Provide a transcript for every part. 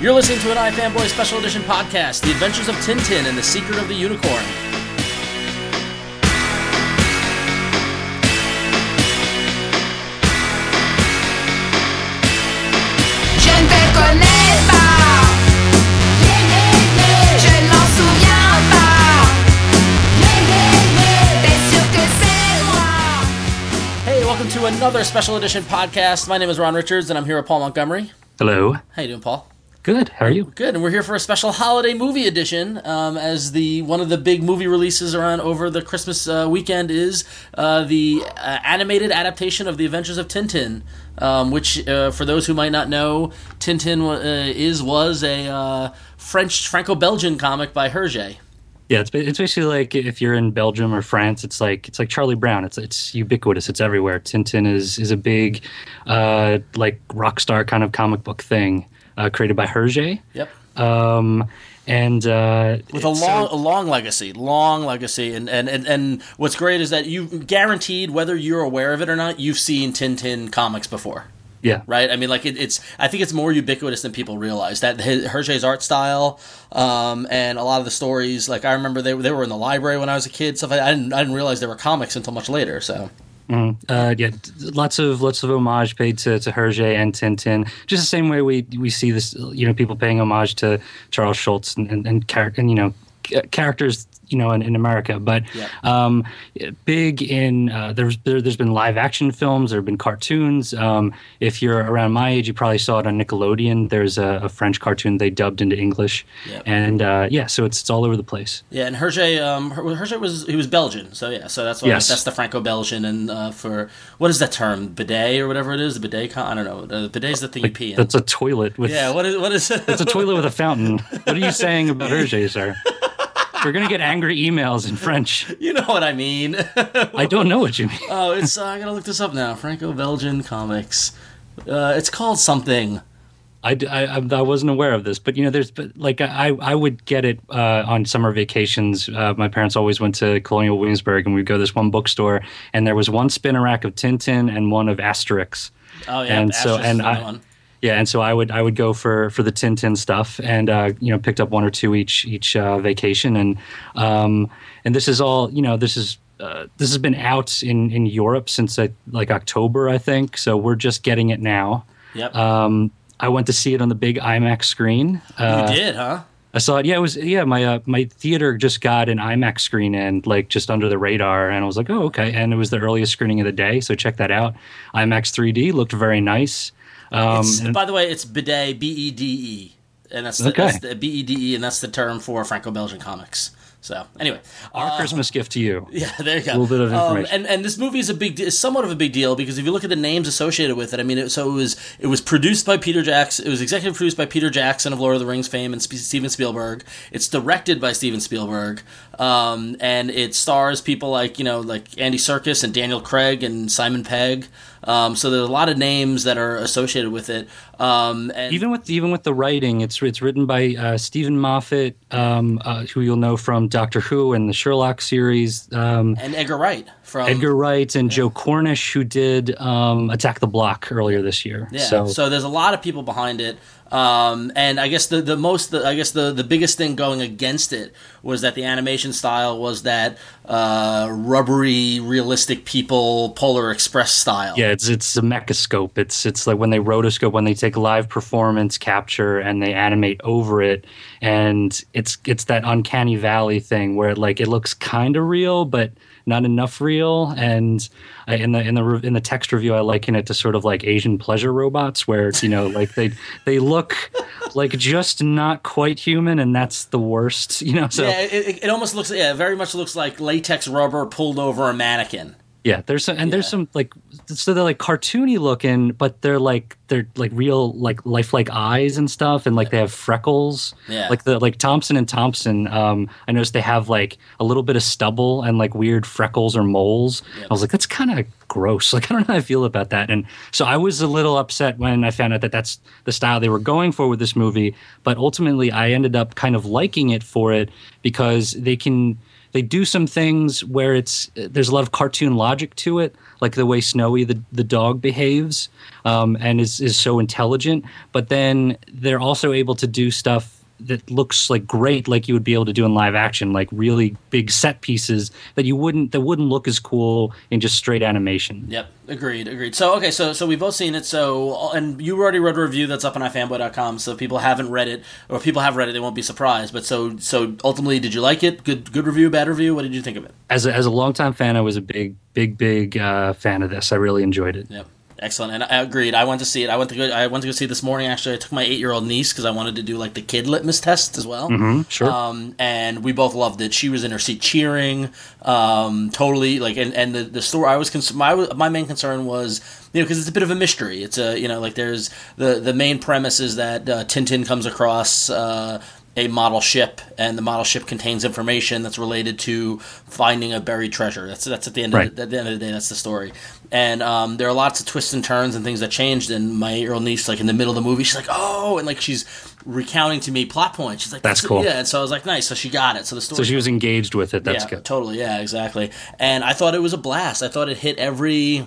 You're listening to an iFanboy Special Edition podcast, The Adventures of Tintin and the Secret of the Unicorn. Je ne te connais pas. Je ne m'en souviens pas. T'es sûr que c'est moi? Hey, welcome to another Special Edition podcast. My name is Ron Richards, and I'm here with Paul Montgomery. Hello. How you doing, Paul? Good. How are you? Good, and we're here for a special holiday movie edition. Um, as the one of the big movie releases around over the Christmas uh, weekend is uh, the uh, animated adaptation of The Adventures of Tintin, um, which, uh, for those who might not know, Tintin uh, is was a uh, French Franco-Belgian comic by Hergé. Yeah, it's it's basically like if you're in Belgium or France, it's like it's like Charlie Brown. It's it's ubiquitous. It's everywhere. Tintin is is a big, uh, like rock star kind of comic book thing, uh, created by Hergé. Yep. Um, and uh, with a long, uh, a long legacy, long legacy, and, and and and what's great is that you guaranteed, whether you're aware of it or not, you've seen Tintin comics before. yeah, right? I mean, like it, it's. I think it's more ubiquitous than people realize. That his, Hergé's art style, um, and a lot of the stories. Like I remember they they were in the library when I was a kid. Stuff like, I didn't I didn't realize they were comics until much later. So Uh, yeah, lots of lots of homage paid to, to Hergé and Tintin. Just the same way we we see this, you know, people paying homage to Charles Schulz and and, and, and you know characters, you know, in, in America. But Yeah. um, big in uh, there's there, there's been live action films. There have been cartoons. Um, if you're around my age, you probably saw it on Nickelodeon. There's a, a French cartoon they dubbed into English, and uh, yeah, so it's it's all over the place. yeah, and Hergé, um, Hergé was he was Belgian. So yeah, so that's why Yes. that's the Franco-Belgian, and uh, for what is that term, bidet or whatever it is, the bidet. Con- I don't know. Uh, bidet's the thing you pee in. That's a toilet with yeah, what is what is it? It's a toilet with a fountain. What are you saying about Hergé, sir? We're gonna get angry emails in French. you know what I mean. I don't know what you mean. Oh, it's uh, I gotta look this up now. Franco-Belgian comics. Uh, it's called something. I, I, I wasn't aware of this, but you know, there's but like I I would get it uh, on summer vacations. Uh, my parents always went to Colonial Williamsburg, and we'd go to this one bookstore, and there was one spinner rack of Tintin and one of Asterix. Oh yeah, And so- and I- one. Yeah, and so I would I would go for for the Tintin stuff, and uh, you know picked up one or two each each uh, vacation, and um, and this is all you know this is. Uh, this has been out in, in Europe since like October, I think. So we're just getting it now. Yep. Um, I went to see it on the big IMAX screen. Uh, you did, huh? I saw it. Yeah, it was. Yeah, my uh, my theater just got an IMAX screen in, like just under the radar, and I was like, oh, okay. And it was the earliest screening of the day, so check that out. IMAX 3D looked very nice. Um, and- by the way, it's bidet, B E D E, and that's the, Okay. that's the B E D E, and that's the term for Franco-Belgian comics. So anyway, our Christmas gift to you. yeah, there you go. A little bit of Um, information. and and this movie is a big, is somewhat of a big deal because if you look at the names associated with it, I mean, it, so it was it was produced by Peter Jackson. It was executive produced by Peter Jackson of Lord of the Rings fame and Sp- Steven Spielberg. It's directed by Steven Spielberg, um, and it stars people like you know like Andy Serkis and Daniel Craig and Simon Pegg. Um, so there's a lot of names that are associated with it. Um, and even with even with the writing, it's it's written by uh, Steven Moffat, um, uh, who you'll know from Doctor Who and the Sherlock series. Um, and Edgar Wright from Edgar Wright and Joe Cornish, who did um, Attack the Block earlier this year. Yeah. So, So, there's a lot of people behind it. Um, and I guess the, the most, the, I guess the, the biggest thing going against it was that the animation style was that uh, rubbery, realistic people, Polar Express style. yeah, it's it's a mechascope. It's it's like when they rotoscope, when they take live performance capture and they animate over it, and it's it's that uncanny valley thing where like it looks kind of real, but not enough real. And I, in the in the in the text review, I liken it to sort of like Asian pleasure robots, where you know like they they look like just not quite human, and that's the worst. You know, so Yeah, it, it, almost looks, yeah, very much looks like latex rubber pulled over a mannequin. Yeah, there's some, and there's some like so they're like cartoony looking, but they're like they're like real like lifelike eyes and stuff, and like they have freckles. Yeah. like the like Thompson and Thompson. Um, I noticed they have like a little bit of stubble and like weird freckles or moles. I was like, that's kind of gross. Like I don't know how I feel about that, and so I was a little upset when I found out that that's the style they were going for with this movie. But ultimately, I ended up kind of liking it for it because they can they do some things where it's there's a lot of cartoon logic to it, like the way Snowy the, the dog behaves um, and is is so intelligent. But then they're also able to do stuff that looks like great, like you would be able to do in live action, like really big set pieces that you wouldn't that wouldn't look as cool in just straight animation. Yep, agreed, agreed. So okay, so so we've both seen it. So and you already wrote a review that's up on ifanboy.com. So if people haven't read it, or if people have read it, they won't be surprised. But so so ultimately, did you like it? Good good review, bad review? What did you think of it? As a, as a longtime fan, I was a big big big uh, fan of this. I really enjoyed it. Yep. Excellent, and I agreed. I went to see it. I went to go. I went to go see it this morning. Actually, I took my eight-year-old niece because I wanted to do like the kid litmus test as well. Mm-hmm, sure. Um, and we both loved it. She was in her seat cheering, um, totally like. And, and the the story I was cons- my my main concern was you know because it's a bit of a mystery. It's a you know like there's the the main premise is that uh, Tintin comes across. Uh, a model ship, and the model ship contains information that's related to finding a buried treasure. That's that's at the end Right. of the, at the end of the day. That's the story. And um, there are lots of twists and turns and things that changed. And my eight-year-old niece, like in the middle of the movie, she's like, "Oh!" and like she's recounting to me plot points. She's like, That's cool. Yeah, and so I was like, "Nice." So she got it. So the story. So she was engaged with it. That's yeah, good. totally. Yeah, exactly. And I thought it was a blast. I thought it hit every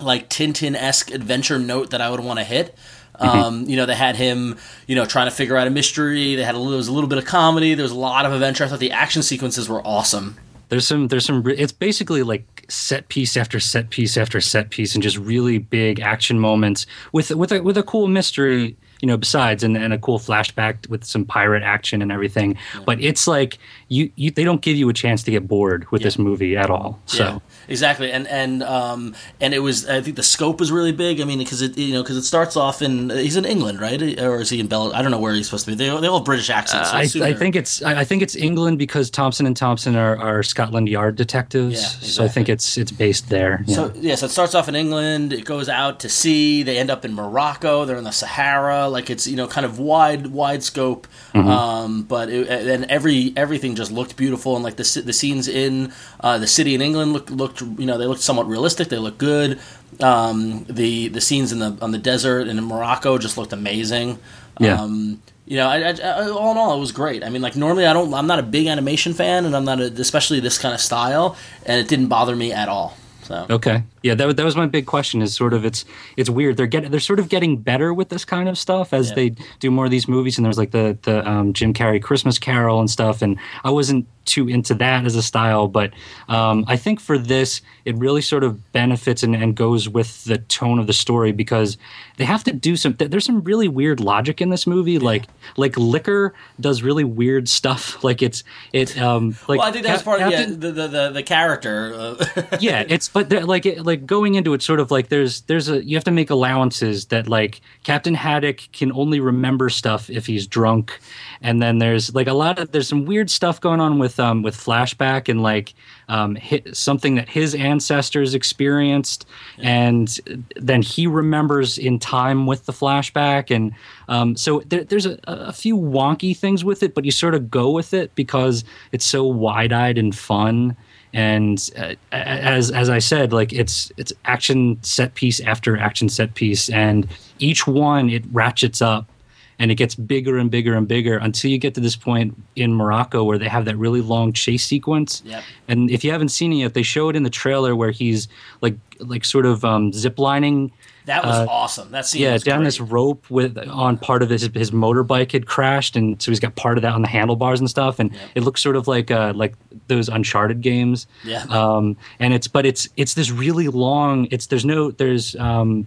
like Tintin esque adventure note that I would want to hit. Mm-hmm. Um, you know, they had him, you know, trying to figure out a mystery. They had a little, there was a little bit of comedy. There was a lot of adventure. I thought the action sequences were awesome. There's some there's some it's basically like set piece after set piece after set piece and just really big action moments with with a with a cool mystery you know besides and, and a cool flashback with some pirate action and everything but it's like you, you they don't give you a chance to get bored with this movie at all so Yeah, exactly, and and um and it was I think the scope was really big. I mean, because it you know because it starts off in he's in England, right, or is he in Bel? I don't know where he's supposed to be. They, they all have British accents. So I, I think it's I I think it's England because Thompson and Thompson are, are Scotland Yard detectives. Yeah, So I think it's it's based there. yeah. So yeah, so it starts off in England. It goes out to sea. They end up in Morocco. They're in the Sahara. Like it's you know kind of wide wide scope. Mm-hmm. Um, but it, and every everything just looked beautiful and like the the scenes in uh, the city in England looked looked you know they looked somewhat realistic. They looked good. Um, the the scenes in the on the desert and in Morocco just looked amazing. Yeah. Um, you know, I, I, I, all in all, it was great. I mean, like normally I don't, I'm not a big animation fan, and I'm not, a, especially this kind of style, and it didn't bother me at all. So Okay. Yeah, that, that was my big question. Is sort of it's it's weird. They're getting they're sort of getting better with this kind of stuff as Yeah. they do more of these movies. And there's like the the um, Jim Carrey Christmas Carol and stuff. And I wasn't too into that as a style, but um, I think for this it really sort of benefits and, and goes with the tone of the story because they have to do some. th- There's some really weird logic in this movie. Like like liquor does really weird stuff. Like it's it um like well, I think that's Cap- part of yeah, the, the the the character. Uh, yeah it's but like it, like going into it sort of like there's there's a you have to make allowances that like captain haddock can only remember stuff if he's drunk. And then there's like a lot of there's some weird stuff going on with um with flashback and like um hit, something that his ancestors experienced. And then he remembers in time with the flashback. And um so there, there's a, a few wonky things with it but you sort of go with it because it's so wide-eyed and fun and uh, as as I said, like it's it's action set piece after action set piece, and each one it ratchets up, and it gets bigger and bigger and bigger until you get to this point in Morocco where they have that really long chase sequence. Yep. And if you haven't seen it yet, they show it in the trailer where he's like like sort of um, ziplining that was awesome. That scene, Uh, yeah, down great. this rope with on part of his his motorbike had crashed, and so he's got part of that on the handlebars and stuff, and it looks sort of like uh, like those Uncharted games. Yeah. Um, and it's but it's it's this really long. It's there's no there's um,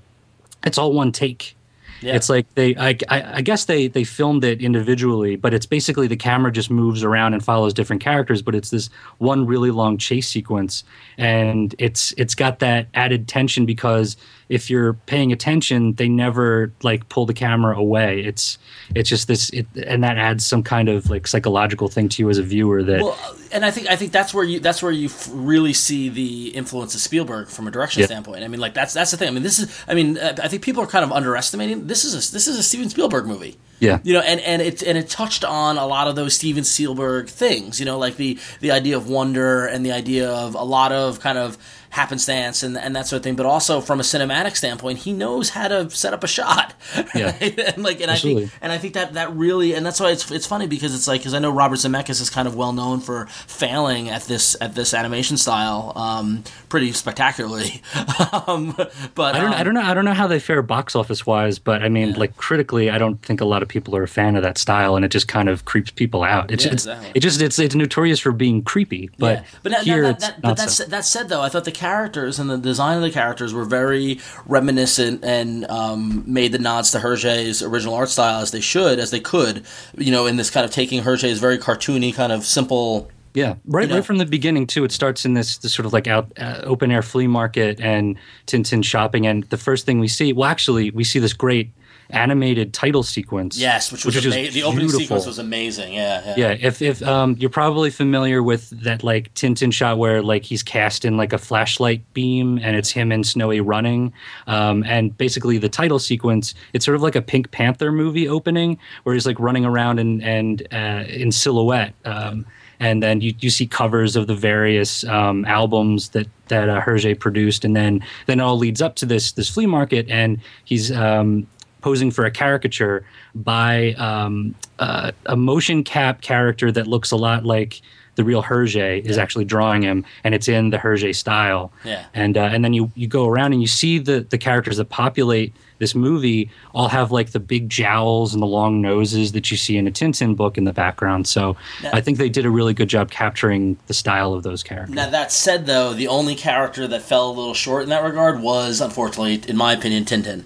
it's all one take. Yeah. It's like they, I, I, I guess they they filmed it individually, but it's basically the camera just moves around and follows different characters. But it's this one really long chase sequence, and it's it's got that added tension because if you're paying attention, they never like pull the camera away. It's it's just this, it, and that adds some kind of like psychological thing to you as a viewer that Well, and I think I think that's where you that's where you f- really see the influence of Spielberg from a direction Yeah. standpoint. I mean, like that's that's the thing. I mean, this is I mean, uh, I think people are kind of underestimating. This is a, this is a Steven Spielberg movie. Yeah. you know, and and it and it touched on a lot of those Steven Spielberg things. You know, like the the idea of wonder and the idea of a lot of kind of happenstance and and that sort of thing. But also from a cinematic standpoint, he knows how to set up a shot. Yeah. and like and I Absolutely. think and I think that that really and that's why it's it's funny because it's like because I know Robert Zemeckis is kind of well known for failing at this at this animation style um, pretty spectacularly. um, but I don't, um, I don't know. I don't know how they fare box office wise, but I mean, like critically, I don't think a lot of people are a fan of that style, and it just kind of creeps people out. It's, Yeah, it's exactly. it just it's it's notorious for being creepy, but yeah. but, that, here that, it's that, not but that, so. that said, though, I thought the characters and the design of the characters were very reminiscent and um, made the nods to Hergé's original art style as they should, as they could. You know, in this kind of taking Hergé's very cartoony, kind of simple. Yeah, right, know? right from the beginning too. It starts in this, this sort of like out uh, open air flea market and Tintin shopping, and the first thing we see, well, actually, we see this great animated title sequence. Yes, which was, is ama- the opening beautiful. sequence was amazing. Yeah, yeah. Yeah, if if um, you're probably familiar with that like Tintin shot where like he's cast in like a flashlight beam and it's him and Snowy running, um, and basically the title sequence it's sort of like a Pink Panther movie opening where he's like running around and and uh, in silhouette. Um, and then you, you see covers of the various um, albums that that uh, Hergé produced, and then then it all leads up to this this flea market, and he's um, posing for a caricature by um, uh, a motion cap character that looks a lot like the real Hergé is actually drawing him, and it's in the Hergé style. Yeah. And uh, and then you you go around and you see the the characters that populate this movie all have like the big jowls and the long noses that you see in a Tintin book in the background. So I think they did a really good job capturing the style of those characters. Now that said, though, the only character that fell a little short in that regard was, unfortunately, in my opinion, Tintin.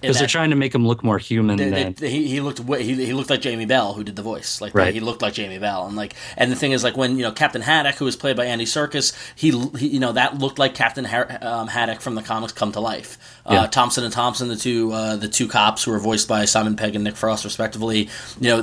Because they're trying to make him look more human they- than they- he, he looked way, he, he looked like Jamie Bell who did the voice. Like Right. he looked like Jamie Bell. And like and the thing is like when you know Captain Haddock who was played by Andy Serkis he, he you know that looked like Captain Har- um, Haddock from the comics come to life. Uh, Thompson and Thompson the two uh, the two cops who were voiced by Simon Pegg and Nick Frost respectively you know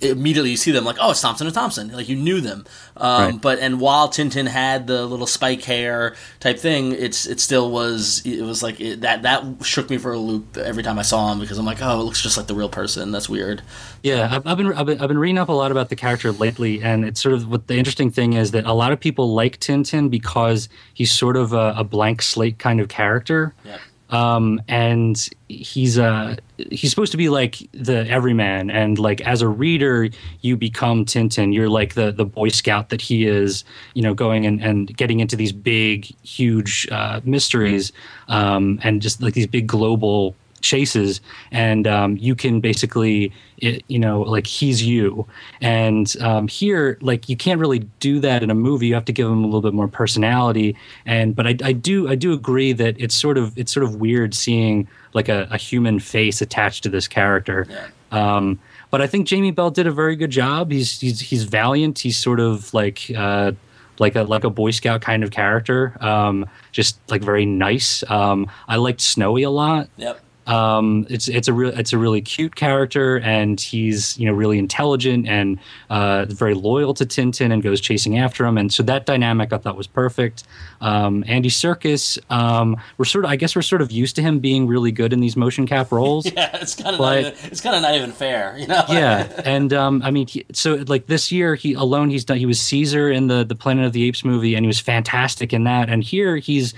immediately you see them like oh it's Thompson and Thompson. Like you knew them. Um, Right. but and while Tintin had the little spike hair type thing it's it still was it was like it, that that shook me for a loop every time I saw him because I'm like oh it looks just like the real person. That's weird. Yeah, I've, I've been I've been I've been reading up a lot about the character lately, and it's sort of what the interesting thing is that a lot of people like Tintin because he's sort of a, a blank slate kind of character. yeah. Um, and he's uh he's supposed to be like the everyman and like as a reader you become tintin. You're like the the boy scout that he is you know going and, and getting into these big huge uh, mysteries um, and just like these big global chases and um, you can basically it, you know like he's you and um, here like you can't really do that in a movie you have to give him a little bit more personality and but I, I do i do agree that it's sort of it's sort of weird seeing like a, a human face attached to this character Yeah. um, but I think Jamie Bell did a very good job. He's he's he's valiant. He's sort of like uh, like a like a Boy Scout kind of character. Um, just like very nice. Um, I liked Snowy a lot. yep Um, it's it's a real it's a really cute character, and he's you know really intelligent and uh, very loyal to Tintin and goes chasing after him. And so that dynamic I thought was perfect. Um, Andy Serkis, um, we're sort of I guess we're sort of used to him being really good in these motion cap roles. yeah it's kind of not even, it's kind of not even fair you know yeah, and um, I mean, he, so like this year, he alone he's done. He was Caesar in the the Planet of the Apes movie, and he was fantastic in that. And here he's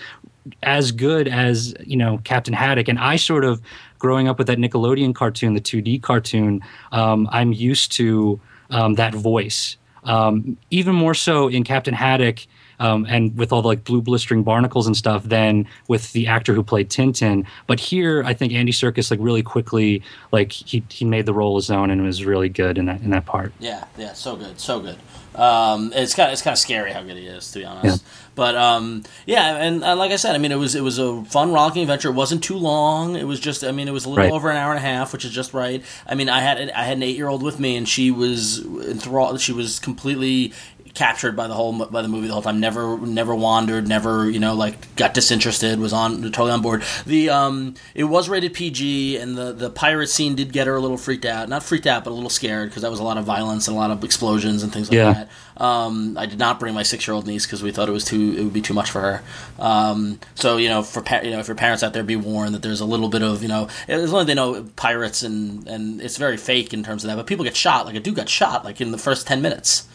as good as you know Captain Haddock. And I sort of growing up with that Nickelodeon cartoon, the 2D cartoon, um, I'm used to um, that voice. Um, even more so in Captain Haddock. Um, and with all the like blue blistering barnacles and stuff, than with the actor who played Tintin. But here, I think Andy Serkis like really quickly like he he made the role his own and was really good in that in that part. Yeah, yeah, so good, so good. Um, it's kind of it's kind of scary how good he is, to be honest. But um, yeah, and uh, like I said, I mean, it was it was a fun rollicking adventure. It wasn't too long. It was just, I mean, it was a little Right. over an hour and a half, which is just right. I mean, I had I had an eight year old with me, and she was enthralled. She was completely captured by the whole by the movie the whole time. Never never wandered. Never you know like got disinterested. Was on totally on board. The um it was rated PG, and the the pirate scene did get her a little freaked out. Not freaked out, but a little scared because that was a lot of violence and a lot of explosions and things like Yeah. that. Um, I did not bring my six year old niece because we thought it was too it would be too much for her. Um, so you know for pa- you know if your parents out there be warned that there's a little bit of you know as long as they know pirates and and it's very fake in terms of that. But people get shot like a dude got shot like in the first ten minutes.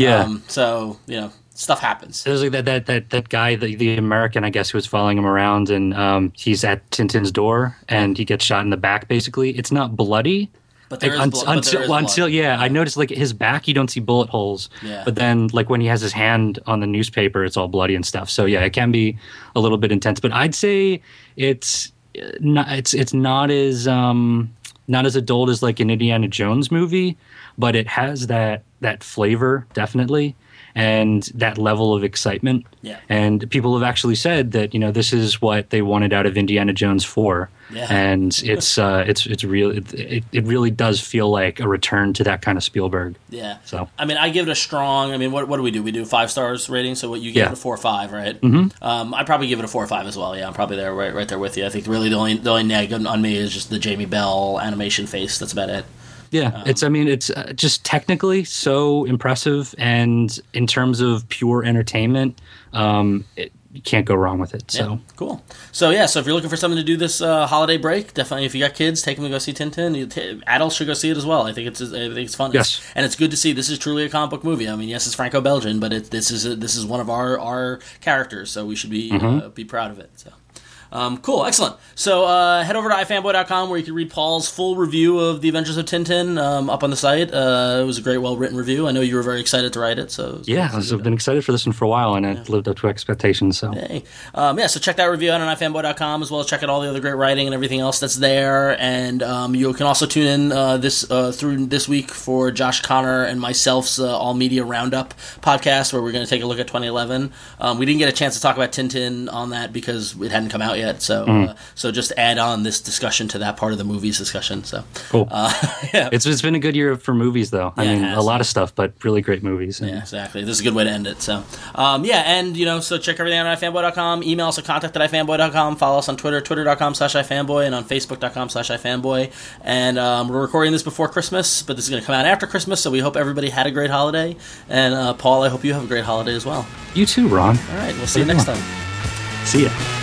Yeah, Um, so you know, stuff happens. There's like that that that that guy, the, the American, I guess, who was following him around, and um, he's at Tintin's door, and he gets shot in the back. Basically, it's not bloody. But there is Like, blood- un- but there until blood. until yeah, I noticed like his back, you don't see bullet holes. Yeah. But then like when he has his hand on the newspaper, it's all bloody and stuff. So yeah, it can be a little bit intense. But I'd say it's uh, not it's it's not as um not as adult as like an Indiana Jones movie, but it has that that flavor definitely and that level of excitement. Yeah. And people have actually said that you know this is what they wanted out of Indiana Jones four. Yeah. And it's uh it's it's real it, it really does feel like a return to that kind of Spielberg. Yeah. So. I mean, I give it a strong. I mean, what what do we do? We do five stars rating. So what you give Yeah. it a four or five, right? Mm-hmm. Um, I probably give it a four or five as well. Yeah, I'm probably there, right, right there with you. I think really the only the only neg on, on me is just the Jamie Bell animation face. That's about it. Yeah, it's. I mean, it's uh, just technically so impressive, and in terms of pure entertainment, um, it, you can't go wrong with it. So Yeah, cool. So yeah, so if you're looking for something to do this uh, holiday break, definitely if you got kids, take them to go see Tintin. You t- adults should go see it as well. I think it's I think it's fun. Yes. It's- and it's good to see. This is truly a comic book movie. I mean, yes, it's Franco-Belgian, but it, this is a, this is one of our our characters, so we should be Mm-hmm. uh, be proud of it. So. Um, cool, excellent. So uh, head over to ifanboy.com where you can read Paul's full review of The Adventures of Tintin um, up on the site. Uh, it was a great, well written review. I know you were very excited to write it. So it yeah, I've been excited for this one for a while, and it lived up to expectations. So Hey. Um, yeah, so check that review out on ifanboy.com as well as check out all the other great writing and everything else that's there. And um, you can also tune in uh, this uh, through this week for Josh Conor and myself's uh, All Media Roundup podcast where we're going to take a look at 2011. Um, we didn't get a chance to talk about Tintin on that because it hadn't come out yet. So uh, so just add on this discussion to that part of the movies discussion. So cool. uh, yeah. it's it's been a good year for movies, though. I Yeah, mean, a lot of stuff, but really great movies. And Yeah, exactly. This is a good way to end it. So, um, yeah, and, you know, so check everything out at ifanboy.com. Email us at contact at ifanboy.com. Follow us on Twitter, twitter.com slash ifanboy, and on facebook.com slash ifanboy. And um, we're recording this before Christmas, but this is going to come out after Christmas, so we hope everybody had a great holiday. And, uh, Paul, I hope you have a great holiday as well. You too, Ron. All right, we'll see you next time. See ya.